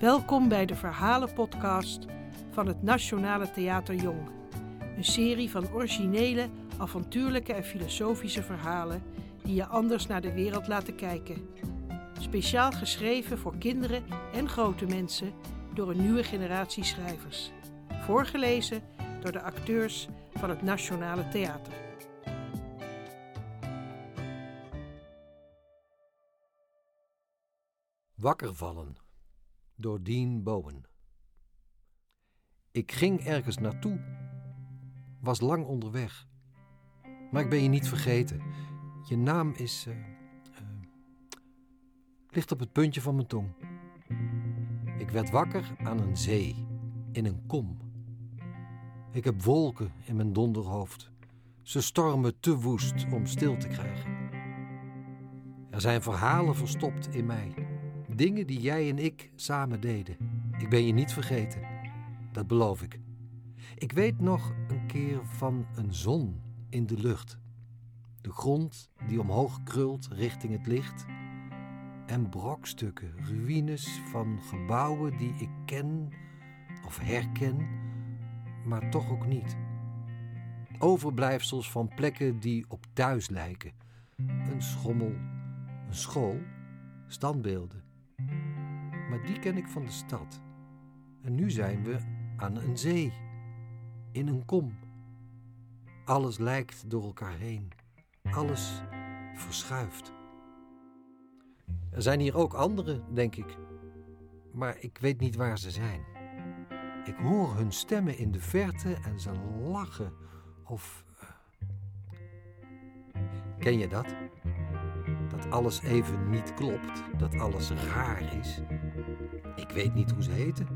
Welkom bij de verhalenpodcast van het Nationale Theater Jong. Een serie van originele, avontuurlijke en filosofische verhalen die je anders naar de wereld laten kijken. Speciaal geschreven voor kinderen en grote mensen door een nieuwe generatie schrijvers. Voorgelezen door de acteurs van het Nationale Theater. Wakker vallen door Dean Bowen. Ik ging ergens naartoe, was lang onderweg. Maar ik ben je niet vergeten. Je naam is. Uh, uh, ligt op het puntje van mijn tong. Ik werd wakker aan een zee, in een kom. Ik heb wolken in mijn donderhoofd. Ze stormen te woest om stil te krijgen. Er zijn verhalen verstopt in mij. Dingen die jij en ik samen deden. Ik ben je niet vergeten. Dat beloof ik. Ik weet nog een keer van een zon in de lucht. De grond die omhoog krult richting het licht. En brokstukken, ruïnes van gebouwen die ik ken of herken, maar toch ook niet. Overblijfsels van plekken die op thuis lijken. Een schommel, een school, standbeelden maar die ken ik van de stad. En nu zijn we aan een zee, in een kom. Alles lijkt door elkaar heen, alles verschuift. Er zijn hier ook anderen, denk ik, maar ik weet niet waar ze zijn. Ik hoor hun stemmen in de verte en ze lachen of. Eh, ken je dat? Dat alles even niet klopt, dat alles raar is. Ik weet niet hoe ze heten.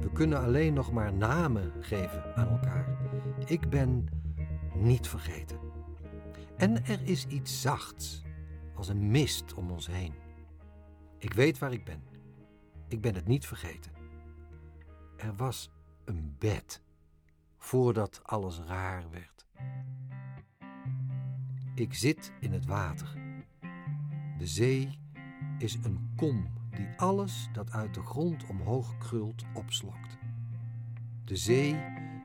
We kunnen alleen nog maar namen geven aan elkaar. Ik ben niet vergeten. En er is iets zachts, als een mist om ons heen. Ik weet waar ik ben. Ik ben het niet vergeten. Er was een bed voordat alles raar werd. Ik zit in het water. De zee is een kom die alles dat uit de grond omhoog krult opslokt. De zee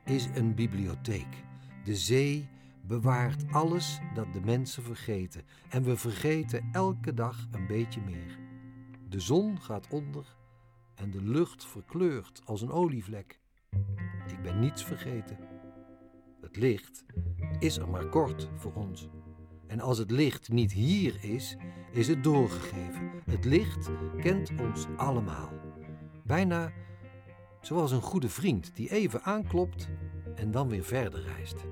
is een bibliotheek. De zee bewaart alles dat de mensen vergeten en we vergeten elke dag een beetje meer. De zon gaat onder en de lucht verkleurt als een olievlek. Ik ben niets vergeten. Het licht is er maar kort voor ons. En als het licht niet hier is, is het doorgegeven. Het licht kent ons allemaal. Bijna zoals een goede vriend die even aanklopt en dan weer verder reist.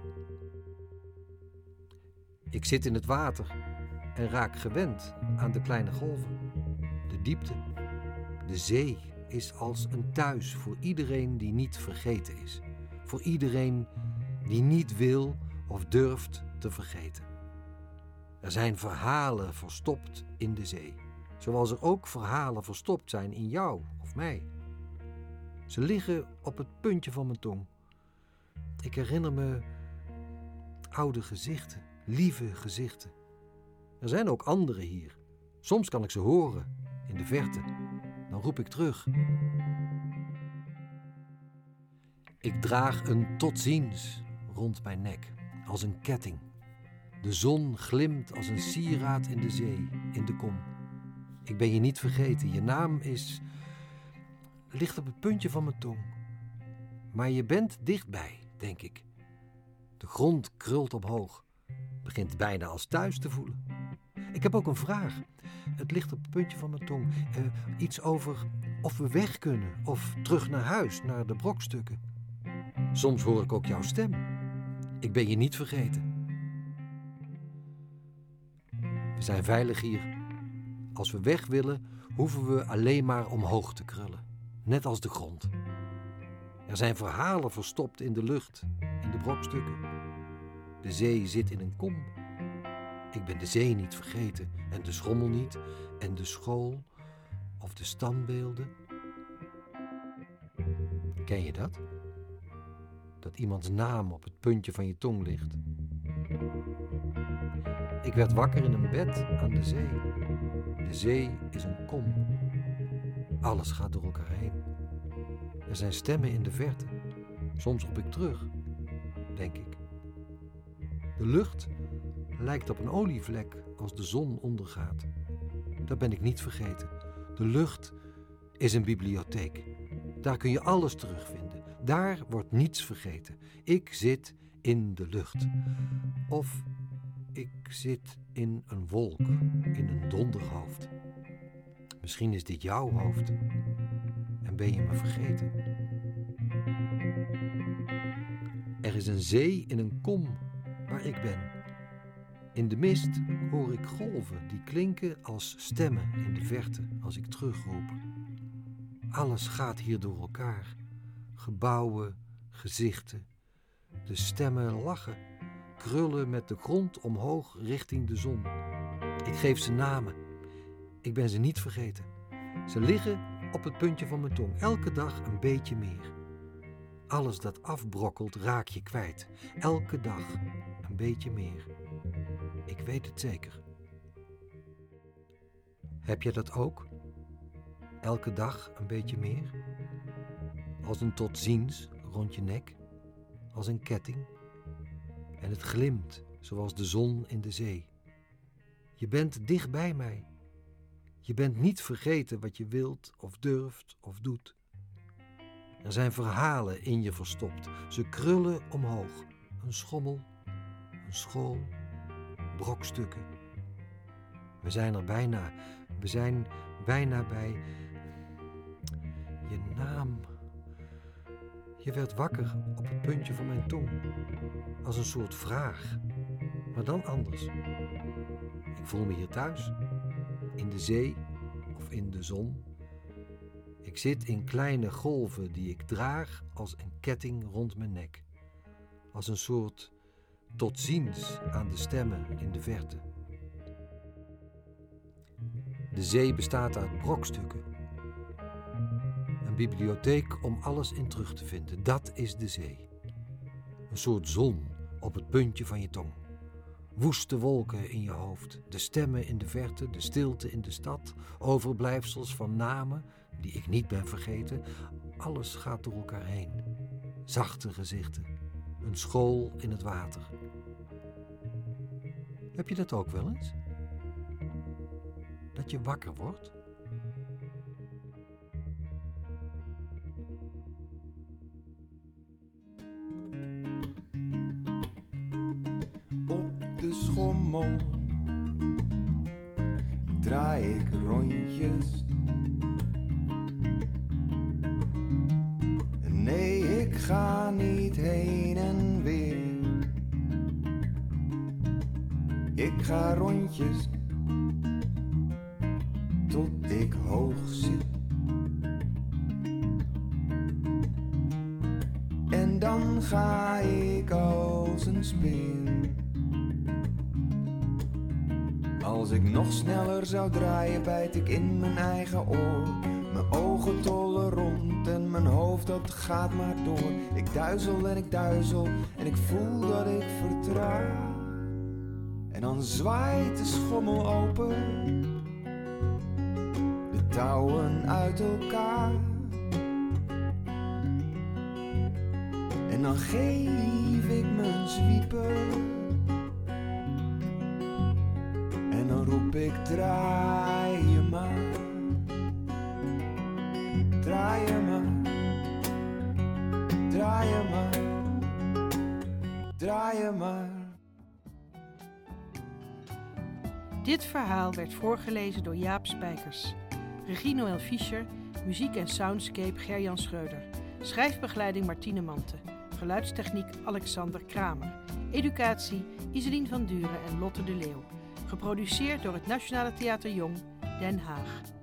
Ik zit in het water en raak gewend aan de kleine golven, de diepte. De zee is als een thuis voor iedereen die niet vergeten is, voor iedereen die niet wil of durft te vergeten. Er zijn verhalen verstopt in de zee, zoals er ook verhalen verstopt zijn in jou of mij. Ze liggen op het puntje van mijn tong. Ik herinner me oude gezichten, lieve gezichten. Er zijn ook anderen hier. Soms kan ik ze horen in de verte. Dan roep ik terug. Ik draag een tot ziens rond mijn nek, als een ketting. De zon glimt als een sieraad in de zee, in de kom. Ik ben je niet vergeten. Je naam is. ligt op het puntje van mijn tong. Maar je bent dichtbij, denk ik. De grond krult omhoog. Begint bijna als thuis te voelen. Ik heb ook een vraag. Het ligt op het puntje van mijn tong. Uh, iets over of we weg kunnen of terug naar huis, naar de brokstukken. Soms hoor ik ook jouw stem. Ik ben je niet vergeten. Zijn veilig hier. Als we weg willen, hoeven we alleen maar omhoog te krullen, net als de grond. Er zijn verhalen verstopt in de lucht, in de brokstukken. De zee zit in een kom. Ik ben de zee niet vergeten, en de schommel niet, en de school of de standbeelden. Ken je dat? Dat iemands naam op het puntje van je tong ligt. Ik werd wakker in een bed aan de zee. De zee is een kom. Alles gaat door elkaar heen. Er zijn stemmen in de verte. Soms roep ik terug, denk ik. De lucht lijkt op een olievlek als de zon ondergaat. Dat ben ik niet vergeten. De lucht is een bibliotheek. Daar kun je alles terugvinden. Daar wordt niets vergeten. Ik zit in de lucht. Of ik zit in een wolk, in een donderhoofd. Misschien is dit jouw hoofd en ben je me vergeten. Er is een zee in een kom waar ik ben. In de mist hoor ik golven die klinken als stemmen in de verte als ik terugroep. Alles gaat hier door elkaar. Gebouwen, gezichten. De stemmen lachen, krullen met de grond omhoog richting de zon. Ik geef ze namen. Ik ben ze niet vergeten. Ze liggen op het puntje van mijn tong, elke dag een beetje meer. Alles dat afbrokkelt raak je kwijt. Elke dag een beetje meer. Ik weet het zeker. Heb je dat ook? Elke dag een beetje meer? Als een tot ziens rond je nek, als een ketting. En het glimt zoals de zon in de zee. Je bent dicht bij mij. Je bent niet vergeten wat je wilt of durft of doet. Er zijn verhalen in je verstopt. Ze krullen omhoog. Een schommel, een school, brokstukken. We zijn er bijna. We zijn bijna bij je naam. Je werd wakker op het puntje van mijn tong. Als een soort vraag. Maar dan anders. Ik voel me hier thuis. In de zee of in de zon. Ik zit in kleine golven die ik draag als een ketting rond mijn nek. Als een soort tot ziens aan de stemmen in de verte. De zee bestaat uit brokstukken. Een bibliotheek om alles in terug te vinden. Dat is de zee. Een soort zon op het puntje van je tong. Woeste wolken in je hoofd, de stemmen in de verte, de stilte in de stad, overblijfsels van namen die ik niet ben vergeten. Alles gaat door elkaar heen. Zachte gezichten, een school in het water. Heb je dat ook wel eens? Dat je wakker wordt? Schommel draai ik rondjes. Nee, ik ga niet heen en weer. Ik ga rondjes tot ik hoog zit. En dan ga ik als een speer. Als ik nog sneller zou draaien, bijt ik in mijn eigen oor. Mijn ogen tollen rond en mijn hoofd dat gaat maar door. Ik duizel en ik duizel en ik voel dat ik vertraag. En dan zwaait de schommel open, de touwen uit elkaar. En dan geef ik mijn zwiepen. Ik draai je maar. Draai je maar. Draai je maar. Draai je maar. Dit verhaal werd voorgelezen door Jaap Spijkers. Regie Noël Fischer, muziek en soundscape Gerjan Schreuder. Schrijfbegeleiding Martine Mante. Geluidstechniek Alexander Kramer. Educatie Iselien van Duren en Lotte de Leeuw. Geproduceerd door het Nationale Theater Jong, Den Haag.